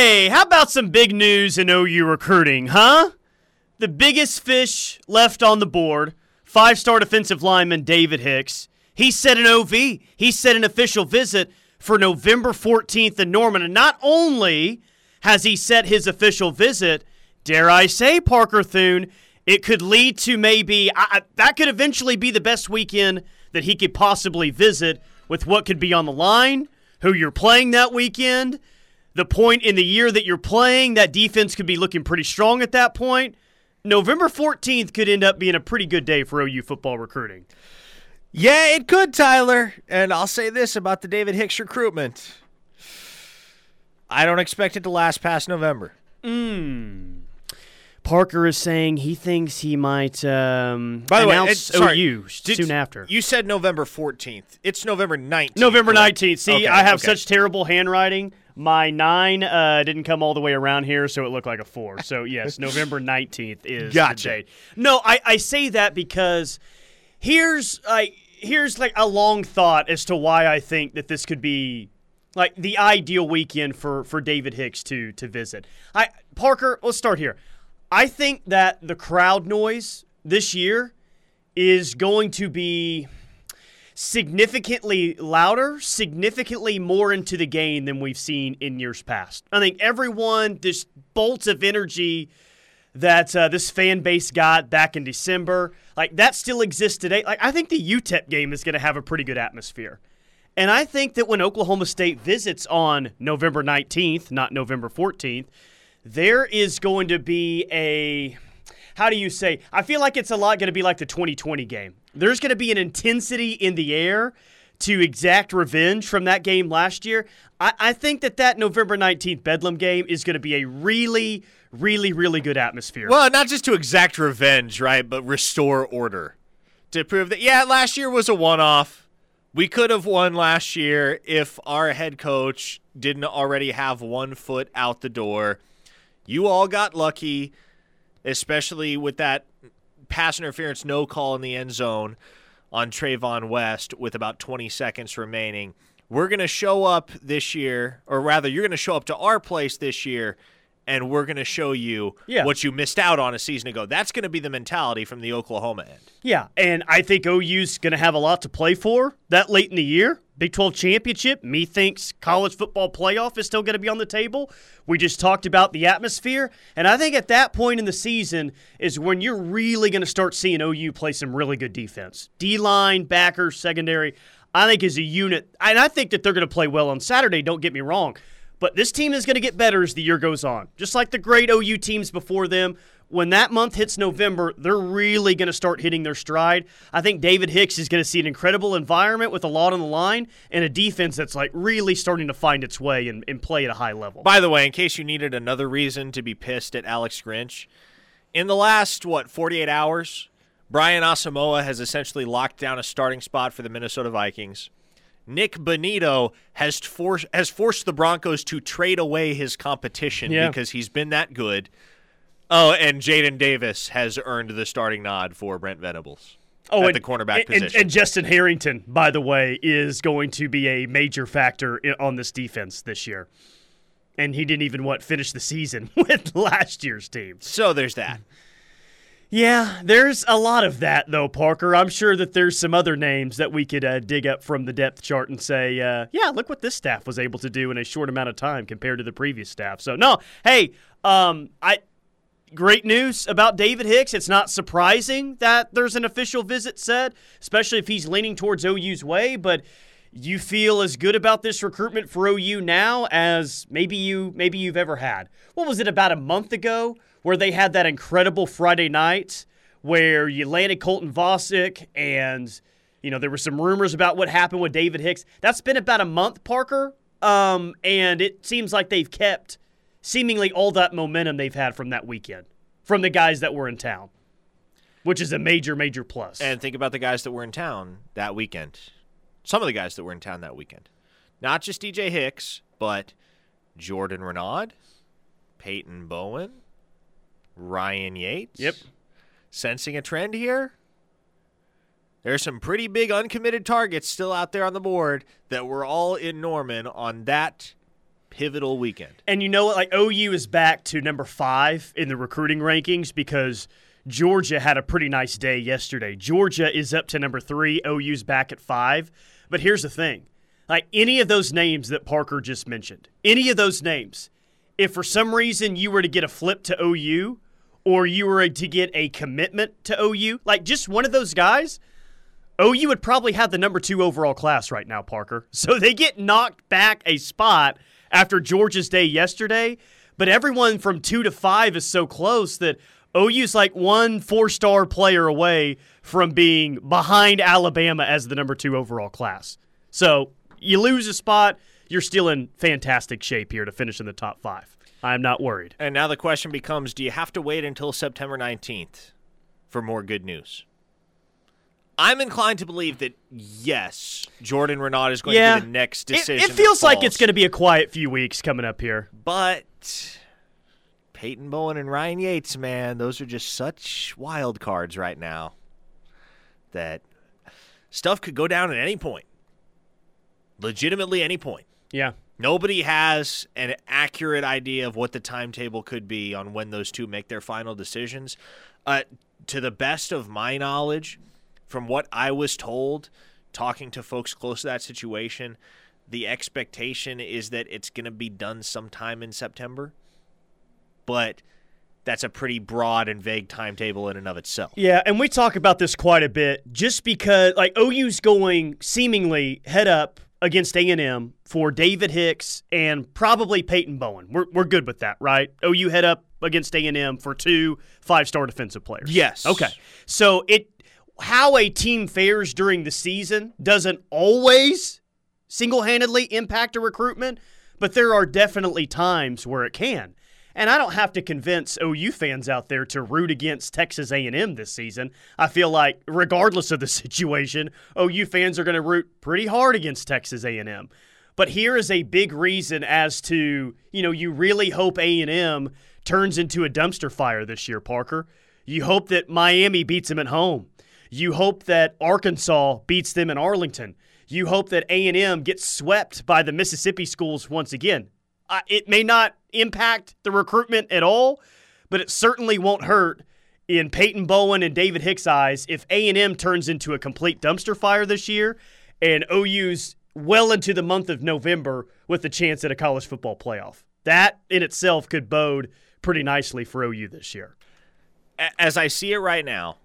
Hey, how about some big news in OU recruiting, huh? The biggest fish left on the board, five star defensive lineman David Hicks. He set an OV, he set an official visit for November 14th in Norman. And not only has he set his official visit, dare I say, Parker Thune, it could lead to maybe I, that could eventually be the best weekend that he could possibly visit with what could be on the line, who you're playing that weekend, the point in the year that you're playing. That defense could be looking pretty strong at that point. November 14th could end up being a pretty good day for OU football recruiting. Yeah, it could, Tyler. And I'll say this about the David Hicks recruitment. I don't expect it to last past November. Mm. Parker is saying he thinks he might um, By the announce way, it, sorry, OU did- soon after. You said November 14th. It's November 19th. November correct? 19th. See, Okay, I have okay. such terrible handwriting. My nine uh, didn't come all the way around here, so it looked like a four. So, yes, November 19th is Gotcha. the date. No, I, I say that because here's like here's like a long thought as to why I think that this could be like the ideal weekend for for David Hicks to to visit. I Parker, let's start here. I think that the crowd noise this year is going to be significantly louder, significantly more into the game than we've seen in years past. I think everyone, this bolts of energy that uh, this fan base got back in December, like that still exists today. Like I think the UTEP game is going to have a pretty good atmosphere. And I think that when Oklahoma State visits on November 19th, not November 14th, there is going to be a how do you say? I feel like it's a lot going to be like the 2020 game. There's going to be an intensity in the air to exact revenge from that game last year. I, I think that that November 19th Bedlam game is going to be a really, really, really good atmosphere. Well, not just to exact revenge, right, but restore order. To prove that, yeah, last year was a one off. We could have won last year if our head coach didn't already have one foot out the door. You all got lucky, especially with that pass interference no call in the end zone on Trayvon West with about 20 seconds remaining. We're going to show up this year, or rather, you're going to show up to our place this year, and we're going to show you Yeah. what you missed out on a season ago. That's going to be the mentality from the Oklahoma end. Yeah, and I think OU's going to have a lot to play for that late in the year. Big 12 championship. Me thinks college football playoff is still going to be on the table. We just talked about the atmosphere. And I think at that point in the season is when you're really going to start seeing OU play some really good defense. D line, backers, secondary. I think is a unit, and I think that they're going to play well on Saturday, don't get me wrong. But this team is going to get better as the year goes on. Just like the great OU teams before them, when that month hits November, they're really going to start hitting their stride. I think David Hicks is going to see an incredible environment with a lot on the line and a defense that's like really starting to find its way and, and play at a high level. By the way, in case you needed another reason to be pissed at Alex Grinch, in the last, what, 48 hours, Brian Asamoah has essentially locked down a starting spot for the Minnesota Vikings. Nik Bonitto has forced has forced the Broncos to trade away his competition Yeah. because he's been that good. Oh, and Jaden Davis has earned the starting nod for Brent Venables oh, at Oh, and, the cornerback and- and- position. And, Justin Harrington, by the way, is going to be a major factor on this defense this year. And he didn't even what finish the season with last year's team. so there's that. Yeah, there's a lot of that though, Parker. I'm sure that there's some other names that we could uh, dig up from the depth chart and say, uh, yeah, look what this staff was able to do in a short amount of time compared to the previous staff. So no, hey, um, I great news about David Hicks. It's not surprising that there's an official visit said, especially if he's leaning towards OU's way, but you feel as good about this recruitment for OU now as maybe you maybe you've ever had. What was it about a month ago where they had that incredible Friday night where you landed Colton Vasek and you know there were some rumors about what happened with David Hicks. That's been about a month, Parker, um, and it seems like they've kept seemingly all that momentum they've had from that weekend from the guys that were in town, which is a major, major plus. And think about the guys that were in town that weekend. Some of the guys that were in town that weekend. Not just DJ Hicks, but Jordan Renaud, Peyton Bowen, Ryan Yates. Yep. Sensing a trend here? There's some pretty big uncommitted targets still out there on the board that were all in Norman on that pivotal weekend. And you know what? Like OU is back to number five in the recruiting rankings because Georgia had a pretty nice day yesterday. Georgia is up to number three. OU's back at five. But here's the thing like any of those names that Parker just mentioned, any of those names, if for some reason you were to get a flip to OU or you were to get a commitment to OU, like just one of those guys, OU would probably have the number two overall class right now, Parker. So they get knocked back a spot after Georgia's day yesterday. But everyone from two to five is so close that OU's like one four star player away from being behind Alabama as the number two overall class. So you lose a spot, you're still in fantastic shape here to finish in the top five. I'm not worried. And now the question becomes do you have to wait until September 19th for more good news? I'm inclined to believe that yes, Jordan Renaud is going yeah, to be the next decision. It, it feels like it's going to be a quiet few weeks coming up here. But Peyton Bowen and Ryan Yates, man, those are just such wild cards right now that stuff could go down at any point. Legitimately, any point. Yeah. Nobody has an accurate idea of what the timetable could be on when those two make their final decisions. Uh, to the best of my knowledge, from what I was told, talking to folks close to that situation, the expectation is that it's going to be done sometime in September. But that's a pretty broad and vague timetable in and of itself. Yeah, and we talk about this quite a bit just because like OU's going seemingly head up against A&M for David Hicks and probably Peyton Bowen. We're, we're good with that, right? OU head up against A&M for two five-star defensive players. Yes. Okay. So it how a team fares during the season doesn't always single-handedly impact a recruitment, but there are definitely times where it can. And I don't have to convince OU fans out there to root against Texas A&M this season. I feel like regardless of the situation, OU fans are going to root pretty hard against Texas A&M. But here is a big reason as to, you know, you really hope A&M turns into a dumpster fire this year, Parker. You hope that Miami beats them at home. You hope that Arkansas beats them in Arlington. You hope that A&M gets swept by the Mississippi schools once again. Uh, it may not impact the recruitment at all, but it certainly won't hurt in Peyton Bowen and David Hicks' eyes if A&M turns into a complete dumpster fire this year and OU's well into the month of November with a chance at a college football playoff. That in itself could bode pretty nicely for OU this year. As I see it right now,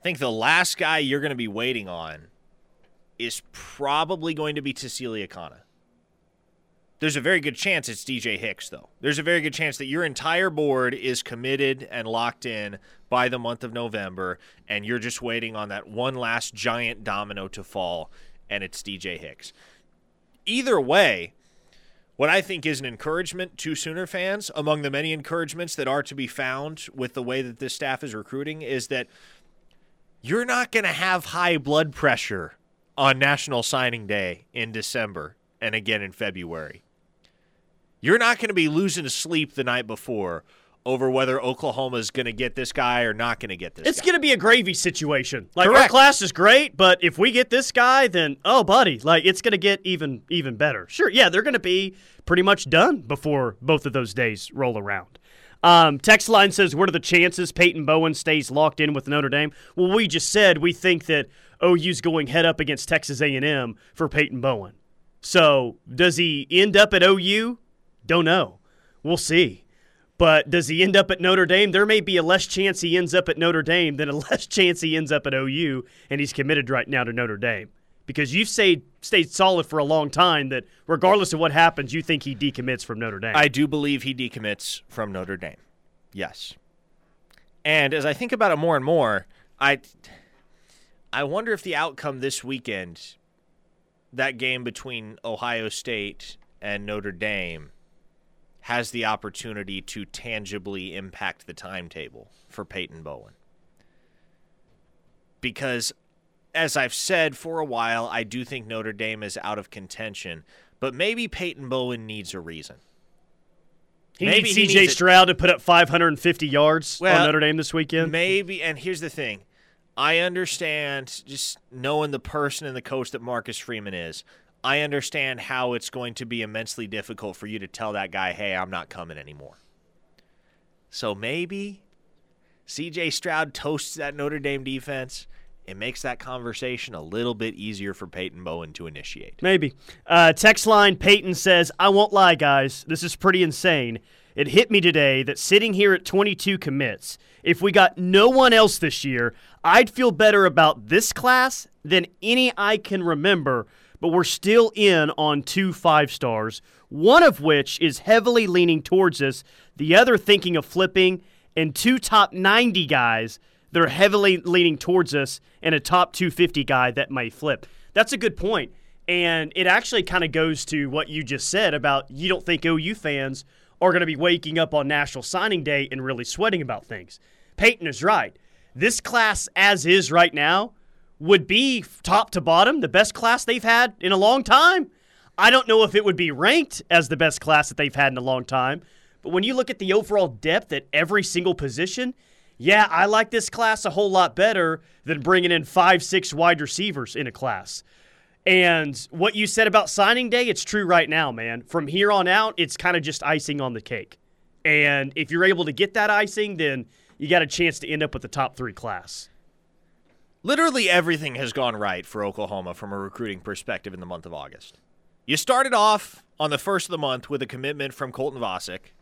I think the last guy you're going to be waiting on is probably going to be Tausili Akana. There's a very good chance it's DJ Hicks, though. There's a very good chance that your entire board is committed and locked in by the month of November, and you're just waiting on that one last giant domino to fall, and it's DJ Hicks. Either way, what I think is an encouragement to Sooner fans, among the many encouragements that are to be found with the way that this staff is recruiting, is that you're not going to have high blood pressure on National Signing Day in December and again in February. You're not going to be losing sleep the night before over whether Oklahoma is going to get this guy or not going to get this guy. it's going to be a gravy situation. Like Correct. our class is great, but if we get this guy, then oh, buddy, like it's going to get even even better. Sure, yeah, they're going to be pretty much done before both of those days roll around. Um, text line says, "What are the chances Peyton Bowen stays locked in with Notre Dame?" Well, we just said we think that OU's going head up against Texas A&M for Peyton Bowen. So does he end up at OU? Don't know. We'll see. But does he end up at Notre Dame? There may be a less chance he ends up at Notre Dame than a less chance he ends up at OU, and he's committed right now to Notre Dame. Because you've stayed stayed solid for a long time that regardless of what happens, you think he decommits from Notre Dame. I do believe he decommits from Notre Dame. Yes. And as I think about it more and more, I I wonder if the outcome this weekend that game between Ohio State and Notre Dame has the opportunity to tangibly impact the timetable for Peyton Bowen. Because, as I've said for a while, I do think Notre Dame is out of contention, but maybe Peyton Bowen needs a reason. he maybe needs CJ needs Stroud to put up 550 yards Well, on Notre Dame this weekend. Maybe, and here's the thing. I understand just knowing the person and the coach that Marcus Freeman is. I understand how it's going to be immensely difficult for you to tell that guy, hey, I'm not coming anymore. So maybe CJ Stroud toasts that Notre Dame defense. It makes that conversation a little bit easier for Peyton Bowen to initiate. Maybe. Uh, text line Peyton says, I won't lie, guys. This is pretty insane. It hit me today that sitting here at 22 commits, if we got no one else this year, I'd feel better about this class than any I can remember, but we're still in on two five stars, one of which is heavily leaning towards us, the other thinking of flipping, and two top 90 guys that are heavily leaning towards us, and a top 250 guy that may flip. That's a good point. And it actually kind of goes to what you just said about you don't think OU fans are going to be waking up on National Signing Day and really sweating about things. Peyton is right. This class, as is right now, would be top to bottom the best class they've had in a long time. I don't know if it would be ranked as the best class that they've had in a long time, but when you look at the overall depth at every single position, yeah, I like this class a whole lot better than bringing in five, six wide receivers in a class. And what you said about signing day, it's true right now, man. From here on out, it's kind of just icing on the cake. And if you're able to get that icing, then you got a chance to end up with the top three class. Literally everything has gone right for Oklahoma from a recruiting perspective in the month of August. You started off on the first of the month with a commitment from Colton Vasek,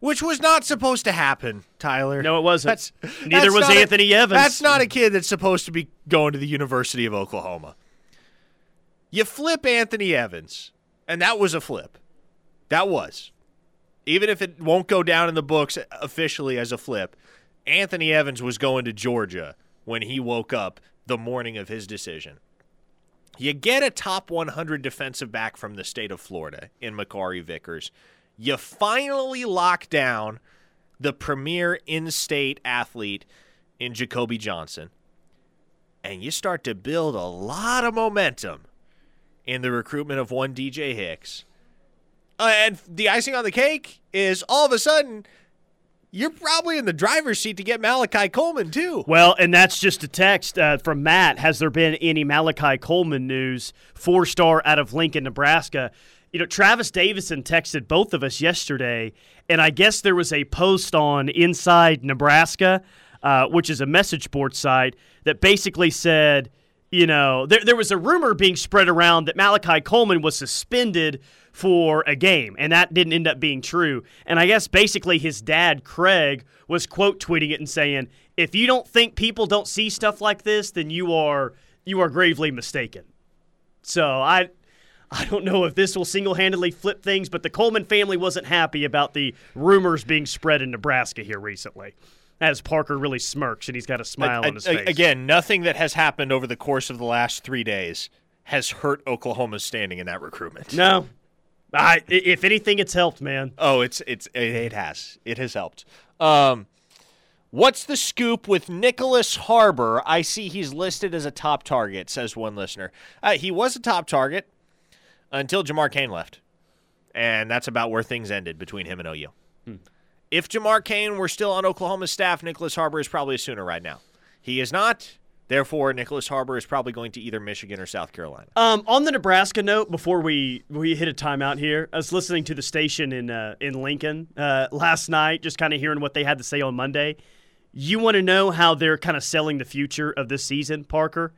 which was not supposed to happen, Tyler. No, it wasn't. That's, Neither that's was not a- Anthony Evans. That's not a kid that's supposed to be going to the University of Oklahoma. You flip Anthony Evans, and that was a flip. That was. Even if it won't go down in the books officially as a flip, Anthony Evans was going to Georgia when he woke up the morning of his decision. You get a top 100 defensive back from the state of Florida in Makari Vickers. You finally lock down the premier in state athlete in Jacoby Johnson. And you start to build a lot of momentum in the recruitment of one DJ Hicks. Uh, and the icing on the cake is all of a sudden you're probably in the driver's seat to get Malachi Coleman too. Well, and that's just a text uh, from Matt. Has there been any Malachi Coleman news? Four star out of Lincoln, Nebraska. You know, Travis Davison texted both of us yesterday, and I guess there was a post on Inside Nebraska, uh, which is a message board site, that basically said, you know, there, there was a rumor being spread around that Malachi Coleman was suspended for a game, and that didn't end up being true. And I guess basically his dad, Craig, was quote tweeting it and saying, "If you don't think people don't see stuff like this, then you are you are gravely mistaken." So I. I don't know if this will single handedly flip things, but the Coleman family wasn't happy about the rumors being spread in Nebraska here recently. As Parker really smirks and he's got a smile A- on his a- face. Again, nothing that has happened over the course of the last three days has hurt Oklahoma's standing in that recruitment. No. I, if anything, it's helped, man. Oh, it's it's it, has it has helped. Um, what's the scoop with Nicholas Harbor? I see he's listed as a top target. Says one listener. Uh, he was a top target until Jamar Cain left, and that's about where things ended between him and OU. If Jamar Cain were still on Oklahoma's staff, Nicholas Harbor is probably a Sooner right now. He is not. Therefore, Nicholas Harbor is probably going to either Michigan or South Carolina. Um, on the Nebraska note, before we we hit a timeout here, I was listening to the station in uh, in Lincoln uh, last night, just kind of hearing what they had to say on Monday. You want to know how they're kind of selling the future of this season, Parker?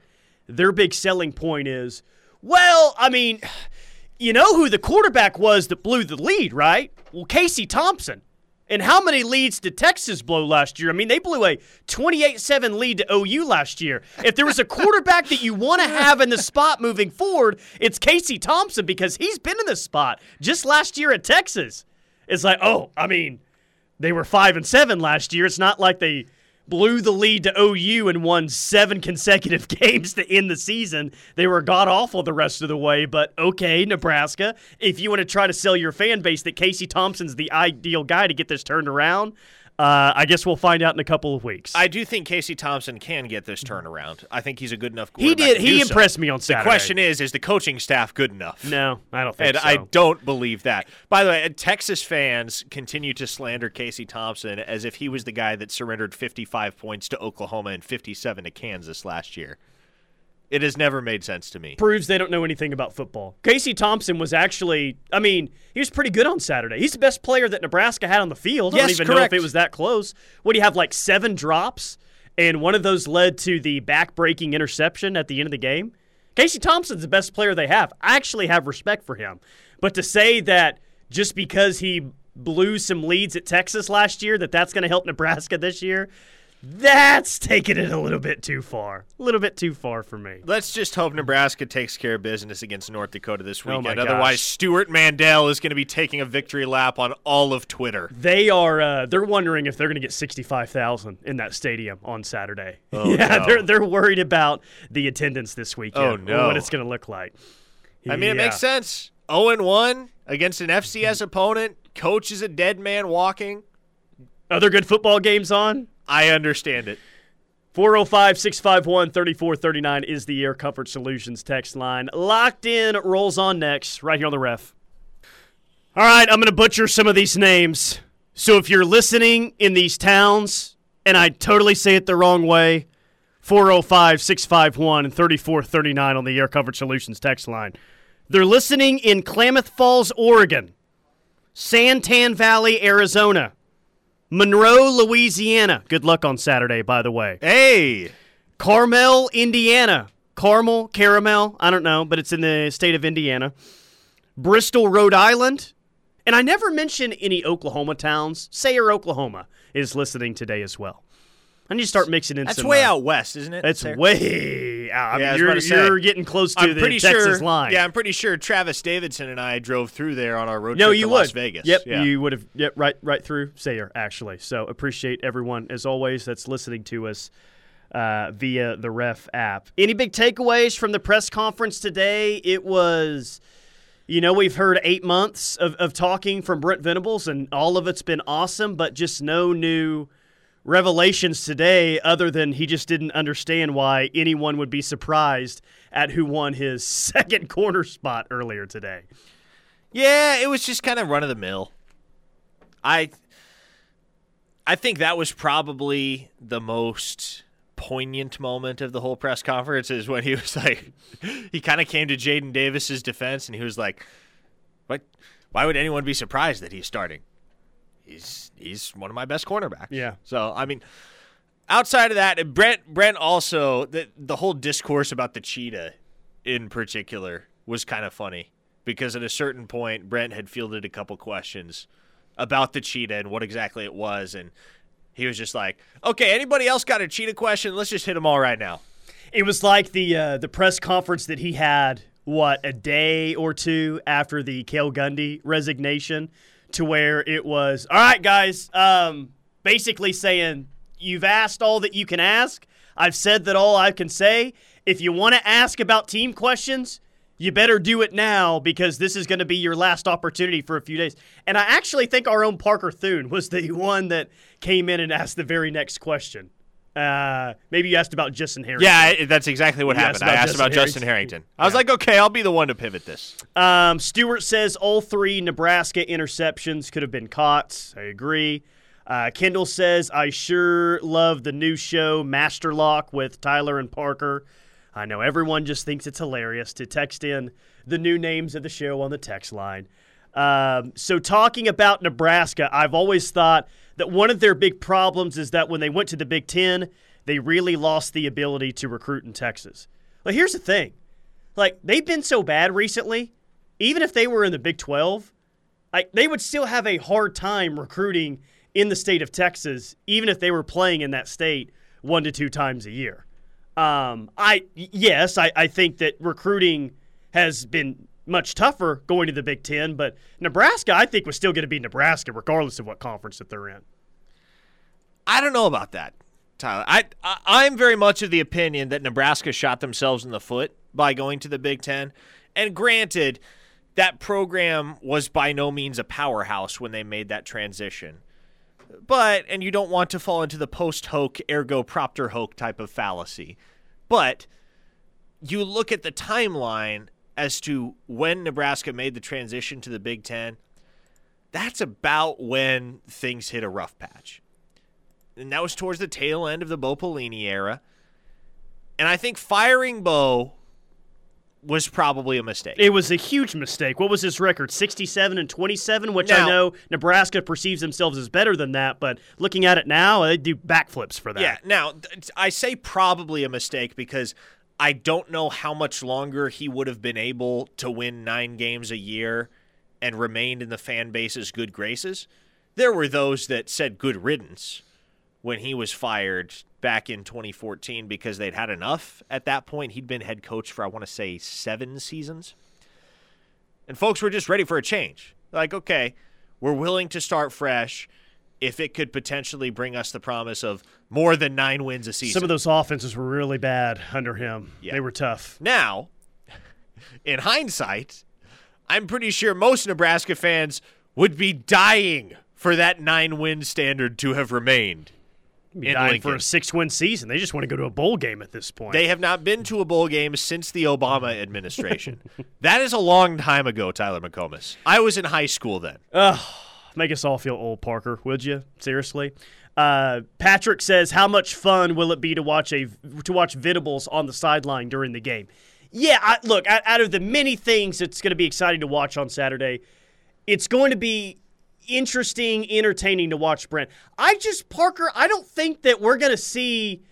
Their big selling point is, well, I mean, you know who the quarterback was that blew the lead, right? Well, Casey Thompson. And how many leads did Texas blow last year? I mean, they blew a 28 7 lead to OU last year. If there was a quarterback that you want to have in the spot moving forward, it's Casey Thompson because he's been in this spot just last year at Texas. It's like, oh, I mean, they were 5 and 7 last year. It's not like they blew the lead to OU and won seven consecutive games to end the season. They were god awful the rest of the way, but okay, Nebraska, if you want to try to sell your fan base that Casey Thompson's the ideal guy to get this turned around, uh, I guess we'll find out in a couple of weeks. I do think Casey Thompson can get this turnaround. I think he's a good enough coach. he did. He do so. impressed me on Saturday. The question is, is the coaching staff good enough? no, I don't think so. And so. I don't believe that. By the way, Texas fans continue to slander Casey Thompson as if he was the guy that surrendered 55 points to Oklahoma and 57 to Kansas last year. It has never made sense to me. Proves they don't know anything about football. Casey Thompson was actually, I mean, he was pretty good on Saturday. He's the best player that Nebraska had on the field. I don't even correct. know if it was that close. What do you have, like seven drops? And one of those led to the back-breaking interception at the end of the game. Casey Thompson's the best player they have. I actually have respect for him. But to say that just because he blew some leads at Texas last year, that that's going to help Nebraska this year, that's taking it a little bit too far. A little bit too far for me. Let's just hope Nebraska takes care of business against North Dakota this Oh weekend. gosh. Otherwise, Stewart Mandel is going to be taking a victory lap on all of Twitter. They are. Uh, they're wondering if they're going to get sixty-five thousand in that stadium on Saturday. Oh, yeah, no. they're they're worried about the attendance this weekend. Oh, no. what it's going to look like. I mean, it makes sense. 0 and 1 against an FCS opponent. Coach is a dead man walking. Other good football games on. I understand it. 405 651 3439 is the Air Comfort Solutions text line. Locked in rolls on next, right here on the ref. All right, I'm going to butcher some of these names. So if you're listening in these towns and I totally say it the wrong way, 405 651 3439 on the Air Comfort Solutions text line. They're listening in Klamath Falls, Oregon, San Tan Valley, Arizona, Monroe, Louisiana. Good luck on Saturday, by the way. Hey, Carmel, Indiana. Carmel, Caramel, I don't know, but it's in the state of Indiana. Bristol, Rhode Island. And I never mention any Oklahoma towns. Sayre, Oklahoma is listening today as well. I need to start mixing in that's some. way uh, out west, isn't it? That's Sarah? way out. I Yeah, I mean, was you're, you're getting close to I'm the pretty Texas sure. line. Yeah, I'm pretty sure Travis Davidson and I drove through there on our road No, trip you to would. Las Vegas. Yep, Yeah. you would have. Yep, right, right through Sayre actually. So appreciate everyone as always that's listening to us uh, via the Ref app. Any big takeaways from the press conference today? It was, you know, we've heard eight months of, of talking from Brent Venables, and all of it's been awesome, but just no new revelations today other than he just didn't understand why anyone would be surprised at who won his second corner spot earlier today. Yeah, it was just kind of run of the mill. I I think that was probably the most poignant moment of the whole press conference is when he was like he kind of came to Jaden Davis's defense and he was like what why would anyone be surprised that he's starting? He's he's one of my best cornerbacks. Yeah. So, I mean outside of that, Brent Brent also the the whole discourse about the cheetah in particular was kind of funny because at a certain point Brent had fielded a couple questions about the cheetah and what exactly it was and he was just like, "Okay, anybody else got a cheetah question? Let's just hit them all right now." It was like the uh, the press conference that he had what a day or two after the Cale Gundy resignation, to where it was all right, guys. Um, basically saying you've asked all that you can ask. I've said that all I can say. If you want to ask about team questions, you better do it now because this is going to be your last opportunity for a few days. And I actually think our own Parker Thune was the one that came in and asked the very next question. Uh, maybe you asked about Justin Harrington. Yeah, that's exactly what You happened. asked I asked Justin about Justin Harrington. Harrington. I was Yeah. like, "Okay, I'll be the one to pivot this." Um, Stewart says all three Nebraska interceptions could have been caught. I agree. Uh, Kendall says, I sure love the new show, Master Lock, with Tyler and Parker. I know everyone just thinks it's hilarious to text in the new names of the show on the text line. Um, so, talking about Nebraska, I've always thought that one of their big problems is that when they went to the Big Ten, they really lost the ability to recruit in Texas. Well, here's the thing like, they've been so bad recently, even if they were in the Big 12, like, they would still have a hard time recruiting in the state of Texas, even if they were playing in that state one to two times a year. Um, I yes, I, I think that recruiting has been much tougher going to the Big Ten, but Nebraska, I think, was still going to be Nebraska regardless of what conference that they're in. I don't know about that, Tyler. I, I I'm very much of the opinion that Nebraska shot themselves in the foot by going to the Big Ten. And granted, that program was by no means a powerhouse when they made that transition. But and you don't want to fall into the post hoc ergo propter hoc type of fallacy. But you look at the timeline as to when Nebraska made the transition to the Big Ten. That's about when things hit a rough patch and that was towards the tail end of the Bo Pelini era. And I think firing Bo was probably a mistake. It was a huge mistake. What was his record? 67 and 27, which I know Nebraska perceives themselves as better than that, but looking at it now, they do backflips for that. Yeah. Now, I say probably a mistake because I don't know how much longer he would have been able to win nine games a year and remained in the fan base's good graces. There were those that said good riddance when he was fired back in 2014 because they'd had enough at that point. He'd been head coach for, I want to say, seven seasons. And folks were just ready for a change. Like, okay, we're willing to start fresh if it could potentially bring us the promise of more than nine wins a season. Some of those offenses were really bad under him. Yeah. They were tough. Now, in hindsight, I'm pretty sure most Nebraska fans would be dying for that nine win standard to have remained. Be In dying for a six win season. They just want to go to a bowl game at this point. They have not been to a bowl game since the Obama administration. that is a long time ago, Tyler McComas. I was in high school then. Make us all feel old, Parker, would you? Seriously. Uh, Patrick says, "How much fun will it be to watch a to watch Venables on the sideline during the game?" Yeah, I, look, out, out of the many things that's going to be exciting to watch on Saturday, it's going to be interesting, entertaining to watch Brent. I just Parker, I don't think that we're going to see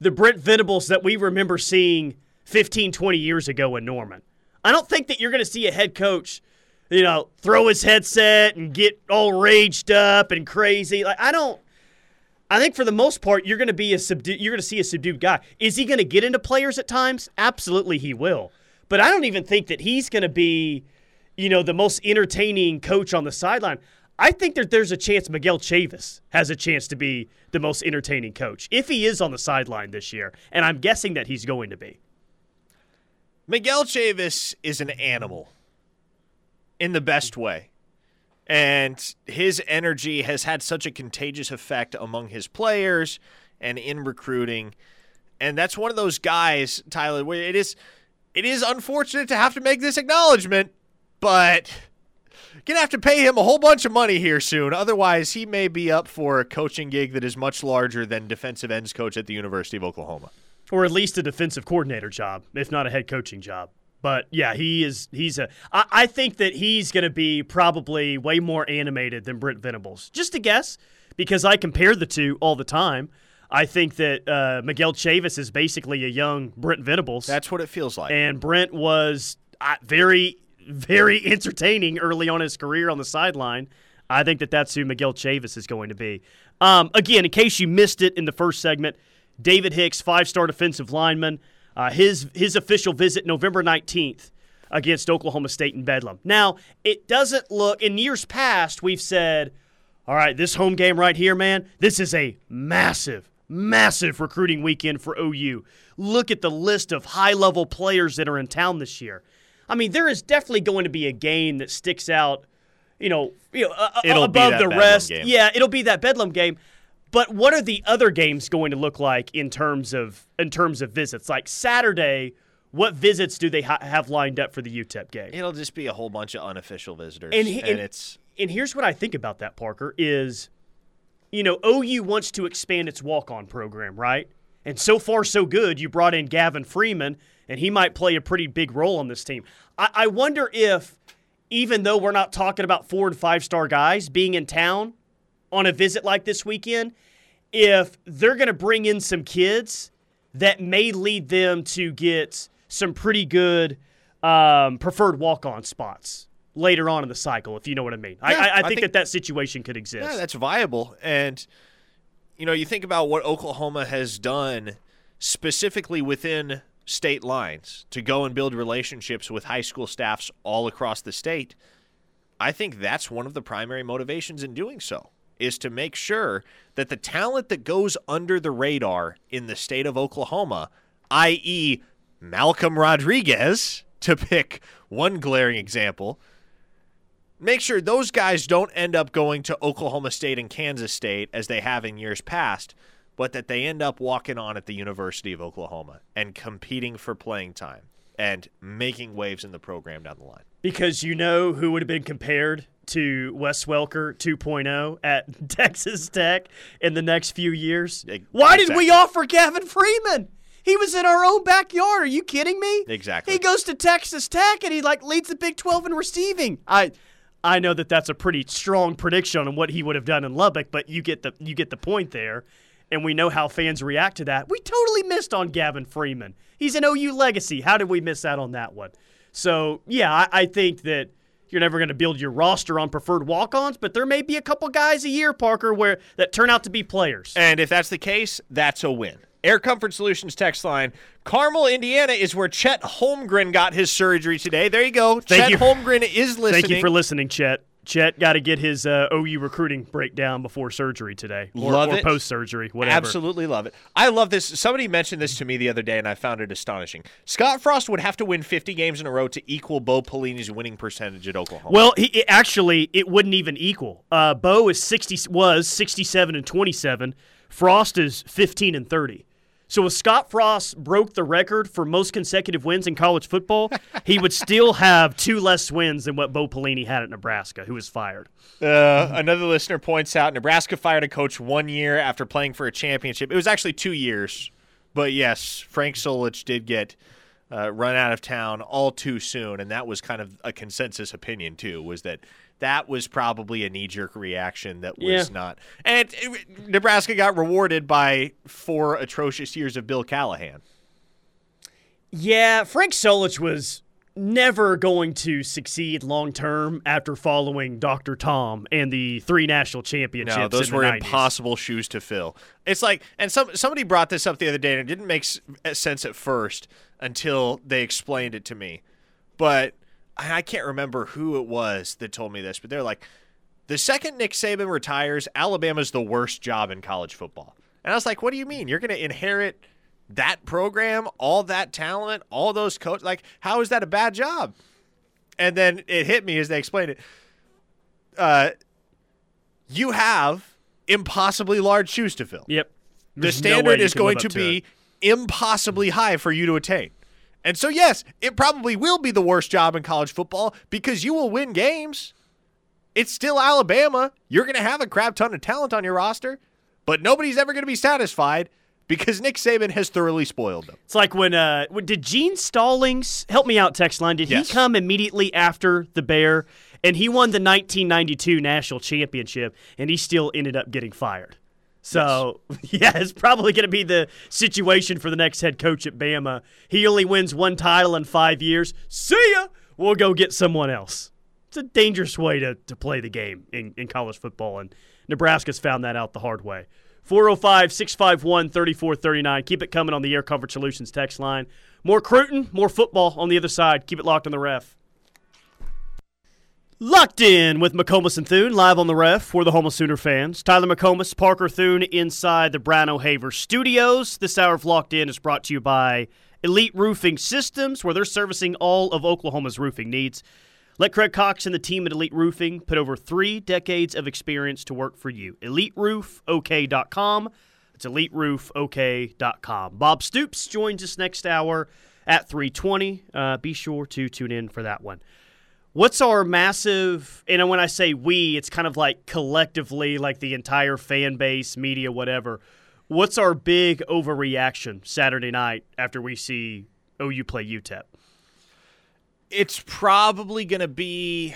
the Brent Venables that we remember seeing 15, 20 years ago in Norman. I don't think that you're going to see a head coach, you know, throw his headset and get all raged up and crazy. Like I don't I think for the most part you're going to be a subdued you're going to see a subdued guy. Is he going to get into players at times? Absolutely he will. But I don't even think that he's going to be, you know, the most entertaining coach on the sideline. I think that there's a chance Miguel Chavis has a chance to be the most entertaining coach if he is on the sideline this year, and I'm guessing that he's going to be. Miguel Chavis is an animal in the best way. And his energy has had such a contagious effect among his players and in recruiting. And that's one of those guys, Tyler, where it is it is unfortunate to have to make this acknowledgement, but gonna have to pay him a whole bunch of money here soon. Otherwise, he may be up for a coaching gig that is much larger than defensive ends coach at the University of Oklahoma. or at least a defensive coordinator job, if not a head coaching job. But yeah, he is. He's a. I, I think that he's going to be probably way more animated than Brent Venables. Just a guess, because I compare the two all the time. I think that uh, Miguel Chavis is basically a young Brent Venables, That's what it feels like. and Brent was uh, very, very entertaining early on in his career on the sideline. I think that that's who Miguel Chavis is going to be. Um, again, in case you missed it in the first segment, David Hicks, five-star defensive lineman, uh, his his official visit November nineteenth against Oklahoma State in Bedlam. Now, it doesn't look in years past we've said, all right, this home game right here, man, this is a massive, massive recruiting weekend for OU. Look at the list of high-level players that are in town this year. I mean, there is definitely going to be a game that sticks out, you know, you know uh, above the rest. game. Yeah, it'll be that Bedlam game. But what are the other games going to look like in terms of in terms of visits? Like Saturday, what visits do they ha- have lined up for the UTEP game? It'll just be a whole bunch of unofficial visitors, And and, and- it's And here's what I think about that, Parker, is you know, OU wants to expand its walk-on program, right? And so far, so good. You brought in Gavin Freeman, and he might play a pretty big role on this team. I, I wonder if, even though we're not talking about four and five-star guys being in town on a visit like this weekend, if they're going to bring in some kids that may lead them to get some pretty good um, preferred walk-on spots later on in the cycle, if you know what I mean. I, Yeah, I, I, I think, think- that that situation could exist. yeah, that's viable. And you know, you think about what Oklahoma has done specifically within state lines to go and build relationships with high school staffs all across the state. I think that's one of the primary motivations in doing so is to make sure that the talent that goes under the radar in the state of Oklahoma, i.e., Malcolm Rodriguez, to pick one glaring example, make sure those guys don't end up going to Oklahoma State and Kansas State as they have in years past, but that they end up walking on at the University of Oklahoma and competing for playing time and making waves in the program down the line. Because you know who would have been compared to Wes Welker 2.0 at Texas Tech in the next few years? Ex- Why did we offer Gavin Freeman? He was in our own backyard. Are you kidding me? Exactly. He goes to Texas Tech and he like leads the Big 12 in receiving. I I know that that's a pretty strong prediction on what he would have done in Lubbock, but you get the you get the point there. And we know how fans react to that. We totally missed on Gavin Freeman. He's an OU legacy. How did we miss out on that one? So, yeah, I, I think that you're never going to build your roster on preferred walk-ons, but there may be a couple guys a year, Parker, where that turn out to be players. And if that's the case, that's a win. Air Comfort Solutions text line. Carmel, Indiana is where Chet Holmgren got his surgery today. There you go. Thank Chet you. Holmgren is listening. Thank you for listening, Chet. Chet got to get his uh, OU recruiting breakdown before surgery today, or, Love or post surgery, whatever. Absolutely love it. I love this. Somebody mentioned this to me the other day, and I found it astonishing. Scott Frost would have to win 50 games in a row to equal Bo Pelini's winning percentage at Oklahoma. Well, he, it- actually, it wouldn't even equal. Uh, Bo is sixty was sixty seven and twenty seven. Frost is fifteen and thirty. So if Scott Frost broke the record for most consecutive wins in college football, he would still have two less wins than what Bo Pelini had at Nebraska, who was fired. Uh, another listener points out Nebraska fired a coach one year after playing for a championship. It was actually two years, but yes, Frank Solich did get uh, run out of town all too soon, and that was kind of a consensus opinion too. Was that that was probably a knee jerk reaction that was Yeah. not, and it- Nebraska got rewarded by four atrocious years of Bill Callahan. Yeah, Frank Solich was never going to succeed long term after following Dr. Tom and the three national championships. No, those were 90s. impossible shoes to fill. It's like, and some somebody brought this up the other day, and it didn't make sense at first until they explained it to me. But I can't remember who it was that told me this, but they're like, the second Nick Saban retires, Alabama's the worst job in college football. And I was like, what do you mean? You're going to inherit that program, all that talent, all those coaches? Like, how is that a bad job? And then it hit me as they explained it. Uh, you have impossibly large shoes to fill. Yep. The There's no way standard you is going live to be it. impossibly high for you to attain. And so, yes, it probably will be the worst job in college football because you will win games. It's still Alabama. You're going to have a crap ton of talent on your roster, but nobody's ever going to be satisfied because Nick Saban has thoroughly spoiled them. It's like when uh did Gene Stallings help me out text line? Did Yes. he come immediately after the Bear and he won the 1992 national championship and he still ended up getting fired. So, yeah, it's probably going to be the situation for the next head coach at Bama. He only wins one title in 5 years. See ya. We'll go get someone else. It's a dangerous way to, to play the game in, in college football, and Nebraska's found that out the hard way. 405 651 3439. Keep it coming on the Air Comfort Solutions text line. More Cruton, more football on the other side. Keep it locked on the ref. Locked in with McComas and Thune, live on the ref for the Homo Sooner fans. Tyler McComas, Parker Thune inside the Brown O'Haver studios. This hour of Locked In is brought to you by Elite Roofing Systems, where they're servicing all of Oklahoma's roofing needs. Let Craig Cox and the team at Elite Roofing put over three decades of experience to work for you. EliteRoofOK.com. It's EliteRoofOK.com. Bob Stoops joins us next hour at 320. Uh, be sure to tune in for that one. What's our massive, and when I say we, it's kind of like collectively, like the entire fan base, media, whatever. What's our big overreaction Saturday night after we see OU play UTEP? It's probably going to be.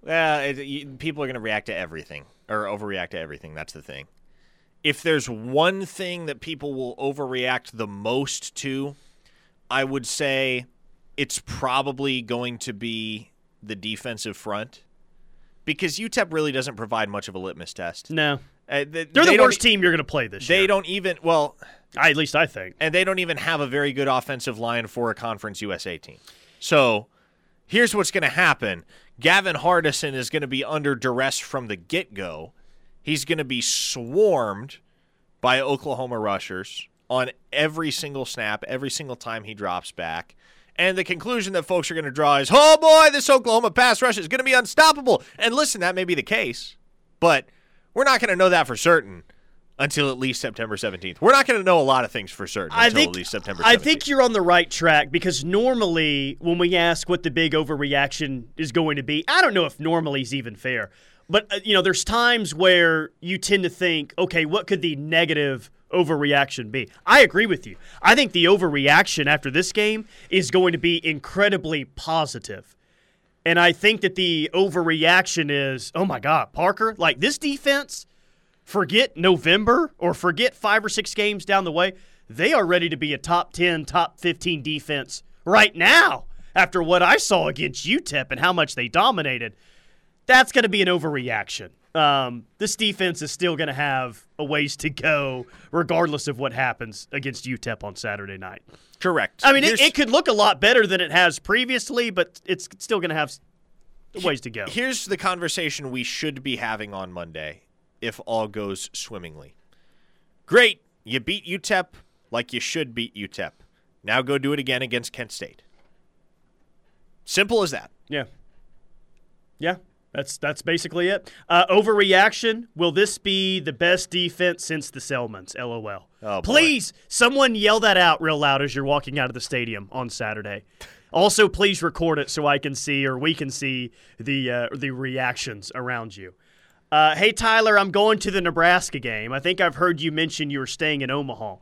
Well, it, you, people are going to react to everything or overreact to everything. That's the thing. If there's one thing that people will overreact the most to, I would say it's probably going to be the defensive front because UTEP really doesn't provide much of a litmus test. No. Uh, they, They're they the worst team you're going to play this They year. They don't even well, I, at least I think. and they don't even have a very good offensive line for a Conference USA team. So here's what's going to happen Gavin Hardison is going to be under duress from the get go. He's going to be swarmed by Oklahoma rushers on every single snap, every single time he drops back. And the conclusion that folks are going to draw is, oh boy, this Oklahoma pass rush is going to be unstoppable. And listen, that may be the case, but we're not going to know that for certain until at least September 17th. We're not going to know a lot of things for certain I until think at least September 17th. I think you're on the right track because normally when we ask what the big overreaction is going to be, I don't know if normally is even fair. But uh, you know, there's times where you tend to think, okay, what could the negative overreaction be? I agree with you. I think the overreaction after this game is going to be incredibly positive. And I think that the overreaction is, oh my God, Parker, like this defense, forget November or forget five or six games down the way. They are ready to be a top 10, top 15 defense right now after what I saw against UTEP and how much they dominated. That's going to be an overreaction. Um, this defense is still going to have a ways to go, regardless of what happens against UTEP on Saturday night. Correct. I mean, it, it, could look a lot better than it has previously, but it's still going to have ways to go. Here's the conversation we should be having on Monday if all goes swimmingly. Great. You beat UTEP like you should beat UTEP. Now go do it again against Kent State. Simple as that. Yeah. Yeah. That's that's basically it. Uh, overreaction. Will this be the best defense since the Selmons? LOL. Oh, please, someone yell that out real loud as you're walking out of the stadium on Saturday. Also, please record it so I can see or we can see the uh, the reactions around you. Uh, hey Tyler, I'm going to the Nebraska game. I think I've heard you mention you were staying in Omaha.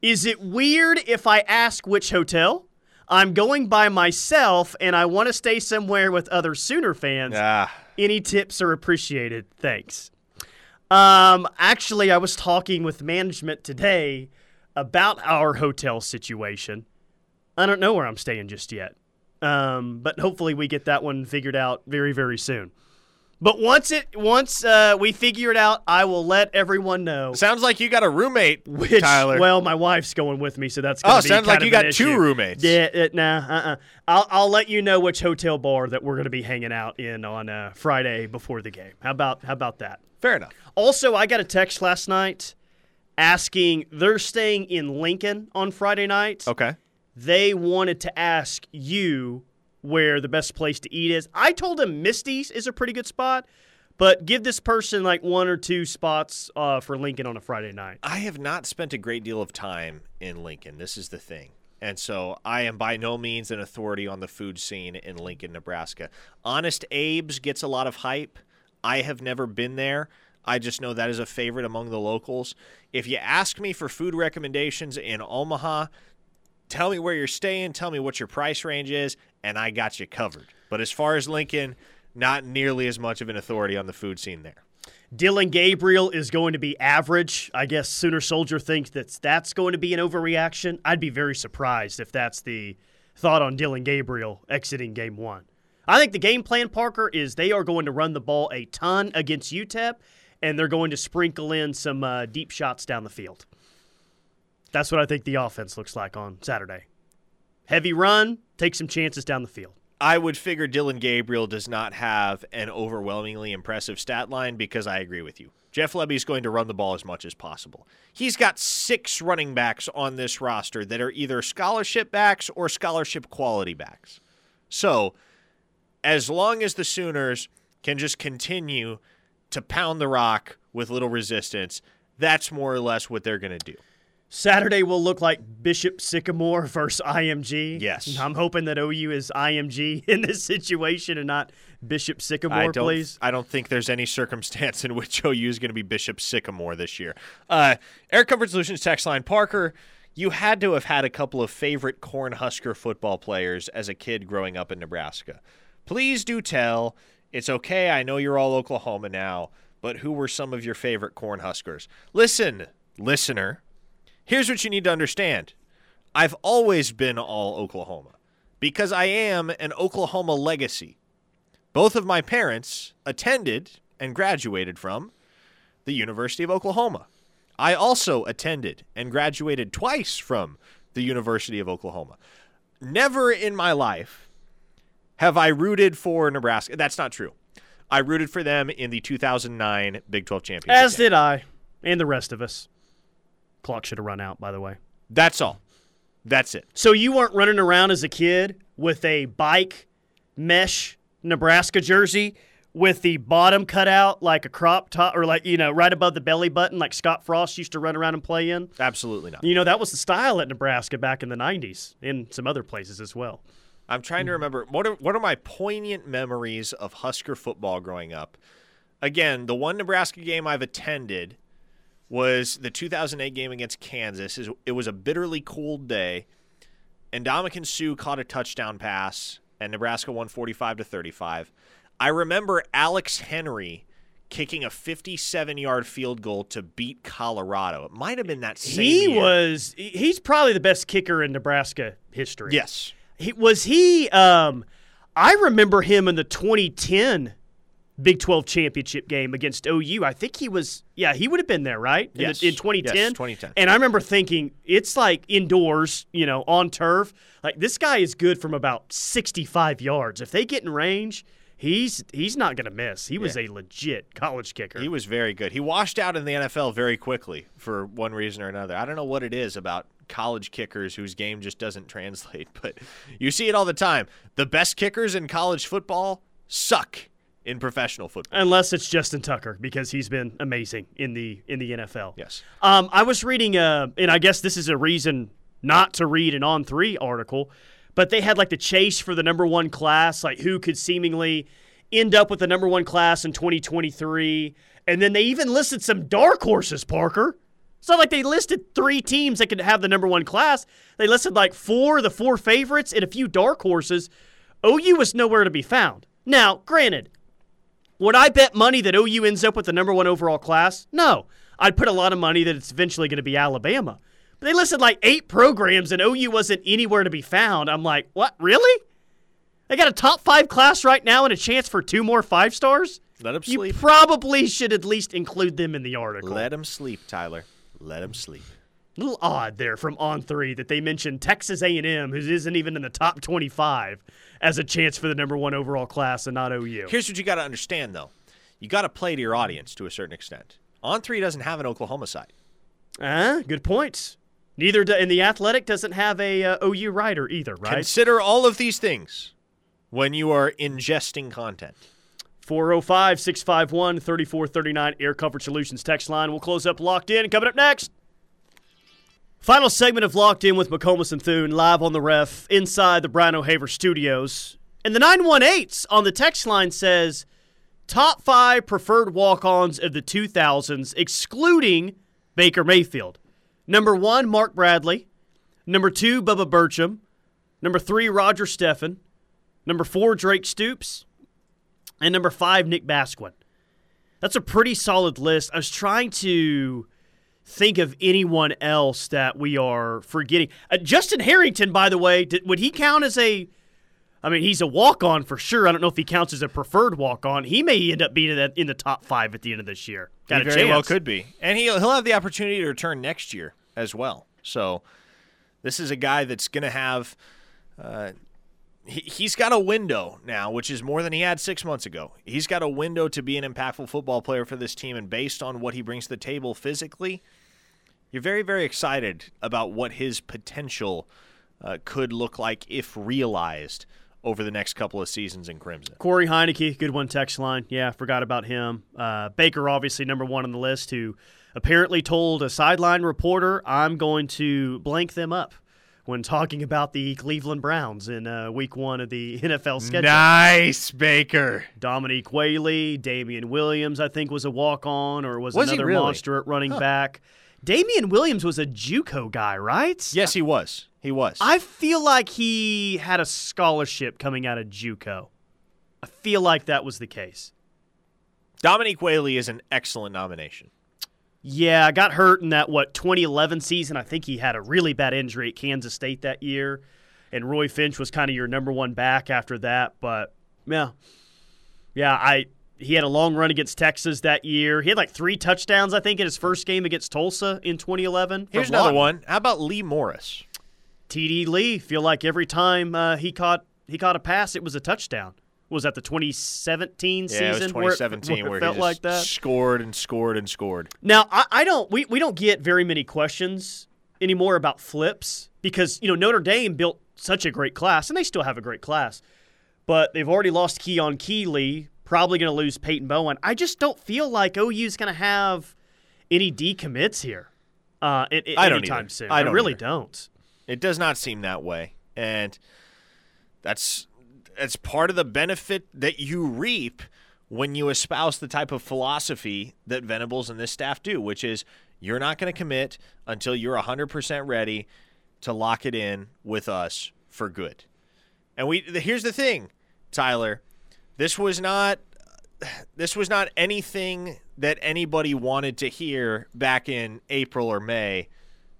Is it weird if I ask which hotel? I'm going by myself and I want to stay somewhere with other Sooner fans. Ah. Any tips are appreciated. Thanks. Um, actually, I was talking with management today about our hotel situation. I don't know where I'm staying just yet. Um, but hopefully we get that one figured out very, very soon. But once it once uh, we figure it out, I will let everyone know. Sounds like you got a roommate, Which, Tyler. Well, my wife's going with me, so that's gonna oh, be sounds like you got an two roommates. Yeah, it, nah, uh-uh. I'll I'll let you know which hotel bar that we're going to be hanging out in on uh, Friday before the game. How about how about that? Fair enough. Also, I got a text last night asking they're staying in Lincoln on Friday night. Okay. They wanted to ask you where the best place to eat is. I told him Misty's is a pretty good spot, but give this person like one or two spots uh, for Lincoln on a Friday night. I have not spent a great deal of time in Lincoln. This is the thing. And so I am by no means an authority on the food scene in Lincoln, Nebraska. Honest Abe's gets a lot of hype. I have never been there. I just know that is a favorite among the locals. If you ask me for food recommendations in Omaha, tell me where you're staying, tell me what your price range is, and I got you covered. But as far as Lincoln, not nearly as much of an authority on the food scene there. Dillon Gabriel is going to be average. I guess Sooner Soldier thinks that that's going to be an overreaction. I'd be very surprised if that's the thought on Dillon Gabriel exiting game one. I think the game plan, Parker, is they are going to run the ball a ton against UTEP, and they're going to sprinkle in some uh, deep shots down the field. That's what I think the offense looks like on Saturday. Heavy run, take some chances down the field. I would figure Dillon Gabriel does not have an overwhelmingly impressive stat line because I agree with you. Jeff Lebby is going to run the ball as much as possible. He's got six running backs on this roster that are either scholarship backs or scholarship quality backs. So, as long as the Sooners can just continue to pound the rock with little resistance, that's more or less what they're going to do. Saturday will look like Bishop Sycamore versus IMG. Yes. I'm hoping that OU is IMG in this situation and not Bishop Sycamore, I don't, please. I don't think there's any circumstance in which OU is going to be Bishop Sycamore this year. Uh, Air Comfort Solutions text line Parker, you had to have had a couple of favorite Cornhusker football players as a kid growing up in Nebraska. Please do tell. It's okay. I know you're all Oklahoma now, but who were some of your favorite Cornhuskers? Listen, listener. Here's what you need to understand I've always been all Oklahoma because I am an Oklahoma legacy. Both of my parents attended and graduated from the University of Oklahoma. I also attended and graduated twice from the University of Oklahoma. Never in my life have I rooted for Nebraska. That's not true. I rooted for them in the 2009 Big 12 championship. As game. did I, and the rest of us. Clock should have run out, by the way. That's all. That's it. So you weren't running around as a kid with a bike mesh Nebraska jersey with the bottom cut out like a crop top or like, you know, right above the belly button like Scott Frost used to run around and play in. Absolutely not. You know, that was the style at Nebraska back in the 90s and some other places as well. I'm trying to remember what are what are my poignant memories of Husker football growing up. Again, the one Nebraska game I've attended was the 2008 game against Kansas. It was a bitterly cold day, and Ndamukong Suh caught a touchdown pass, and Nebraska won 45 to 35. I remember Alex Henery kicking a 57 yard field goal to beat Colorado. It might have been that same He year. was he's probably the best kicker in Nebraska history. Yes. He was he um I remember him in the 2010 Big 12 championship game against OU. I think he was yeah, he would have been there, right? In, Yes. the, in 2010. Yes, 2010. And I remember thinking it's like indoors, you know, on turf. Like this guy is good from about 65 yards. If they get in range, he's he's not going to miss. He was Yeah. a legit college kicker. He was very good. He washed out in the NFL very quickly for one reason or another. I don't know what it is about college kickers whose game just doesn't translate, but you see it all the time. The best kickers in college football suck in professional football. Unless it's Justin Tucker because he's been amazing in the in the NFL. Yes. Um, I was reading, uh, and I guess this is a reason not to read an On3 article, but they had like the chase for the number one class, like who could seemingly end up with the number one class in 2023, and then they even listed some dark horses. Parker. It's not like they listed three teams that could have the number one class. They listed like four, the four favorites, and a few dark horses. OU was nowhere to be found. Now, granted, would I bet money that OU ends up with the number one overall class? No. I'd put a lot of money that it's eventually going to be Alabama. But they listed like eight programs and OU wasn't anywhere to be found. I'm like, what? Really? They got a top five class right now and a chance for two more five stars? Let him You probably should at least include them in the article. Let them sleep, Tyler. Let them sleep. a little odd there from On3 that they mentioned Texas A&M, who isn't even in the top 25, as a chance for the number one overall class and not OU. Here's what you got to understand, though. You got to play to your audience to a certain extent. On3 doesn't have an Oklahoma side. Ah, good points. Neither do, and the Athletic doesn't have a uh, OU rider either, right? Consider all of these things when you are ingesting content. 405 651 3439 Air Comfort Solutions text line. We'll close up Locked In. Coming up next. Final segment of Locked In with McComas and Thune live on the ref inside the Brian O'Haver studios. And the 918s on the text line says top five preferred walk ons of the 2000s, excluding Baker Mayfield. Number one, Mark Bradley. Number two, Bubba Burcham. Number three, Roger Steffen. Number four, Drake Stoops. And number five, Nick Basquine. That's a pretty solid list. I was trying to think of anyone else that we are forgetting. Uh, Justin Harrington, by the way, did, would he count as a? I mean, he's a walk on for sure. I don't know if he counts as a preferred walk on. He may end up being in the, in the top five at the end of this year. Got he a very chance. well could be, and he'll he'll have the opportunity to return next year as well. So this is a guy that's going to have. Uh, he's got a window now, which is more than he had six months ago. He's got a window to be an impactful football player for this team, and based on what he brings to the table physically, you're very, very excited about what his potential uh, could look like if realized over the next couple of seasons in Crimson. Corey Heineke, good one text line. Yeah, forgot about him. Uh, Baker, obviously number one on the list, who apparently told a sideline reporter, "I'm going to blank them up." When talking about the Cleveland Browns in uh, Week One of the NFL schedule, Nice, Baker. Dominique Whaley, Damien Williams, I think was a walk on or was, Was another really? monster at running back. Damien Williams was a JUCO guy, right? Yes, he was. He was. I feel like he had a scholarship coming out of JUCO. I feel like that was the case. Dominique Whaley is an excellent nomination. Yeah, I got hurt in that what 2011 season. I think he had a really bad injury at Kansas State that year, and Roy Finch was kind of your number one back after that. But yeah, yeah, I he had a long run against Texas that year. He had like three touchdowns, I think, in his first game against Tulsa in 2011. Here's another Lawton. one. How about Lee Morris? TD Lee. Feel like every time uh, he caught he caught a pass, it was a touchdown. Was that the 2017 season? Yeah, it was where it- 2017 where it felt he just like that. scored and scored and scored. Now, I, I don't. We, we don't get very many questions anymore about flips because you know Notre Dame built such a great class, and they still have a great class, but they've already lost Keon Keeley. Probably going to lose Peyton Bowen. I just don't feel like OU is going to have any decommits here. Uh, in, in- I don't anytime either. soon. I don't really either. don't. It does not seem that way, and that's that's part of the benefit that you reap when you espouse the type of philosophy that Venables and this staff do, which is you're not going to commit until you're 100% ready to lock it in with us for good. And we here's the thing, Tyler, this was not this was not anything that anybody wanted to hear back in April or May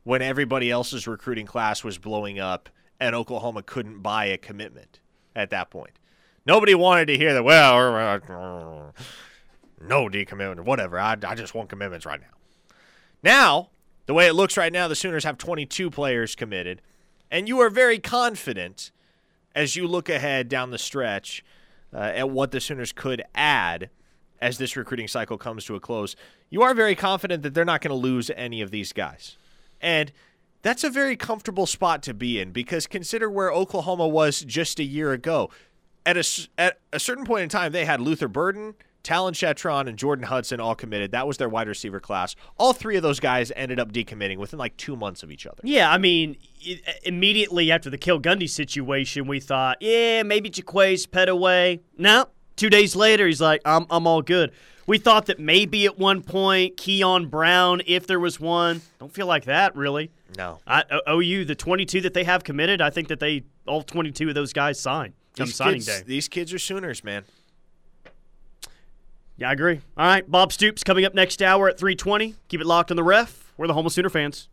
when everybody else's recruiting class was blowing up and Oklahoma couldn't buy a commitment at that point. Nobody wanted to hear that, well, no decommitment or whatever. I, I just want commitments right now. Now, the way it looks right now, the Sooners have 22 players committed, and you are very confident as you look ahead down the stretch uh, at what the Sooners could add as this recruiting cycle comes to a close. You are very confident that they're not going to lose any of these guys. And that's a very comfortable spot to be in because consider where Oklahoma was just a year ago. At a, at a certain point in time, they had Luther Burden, Talyn Shettron and Jordan Hudson all committed. That was their wide receiver class. All three of those guys ended up decommitting within like two months of each other. Yeah, I mean, immediately after the Cale Gundy situation, we thought, yeah, maybe Jaquaize Pettaway. No, two days later, he's like, I'm, I'm all good. We thought that maybe at one point, Keon Brown, if there was one, don't feel like that really. No. I, OU, the 22 that they have committed, I think that they all 22 of those guys sign come these signing kids, day. These kids are Sooners, man. Yeah, I agree. All right, Bob Stoops coming up next hour at 320. Keep it locked on the ref. We're the Homeless Sooner fans.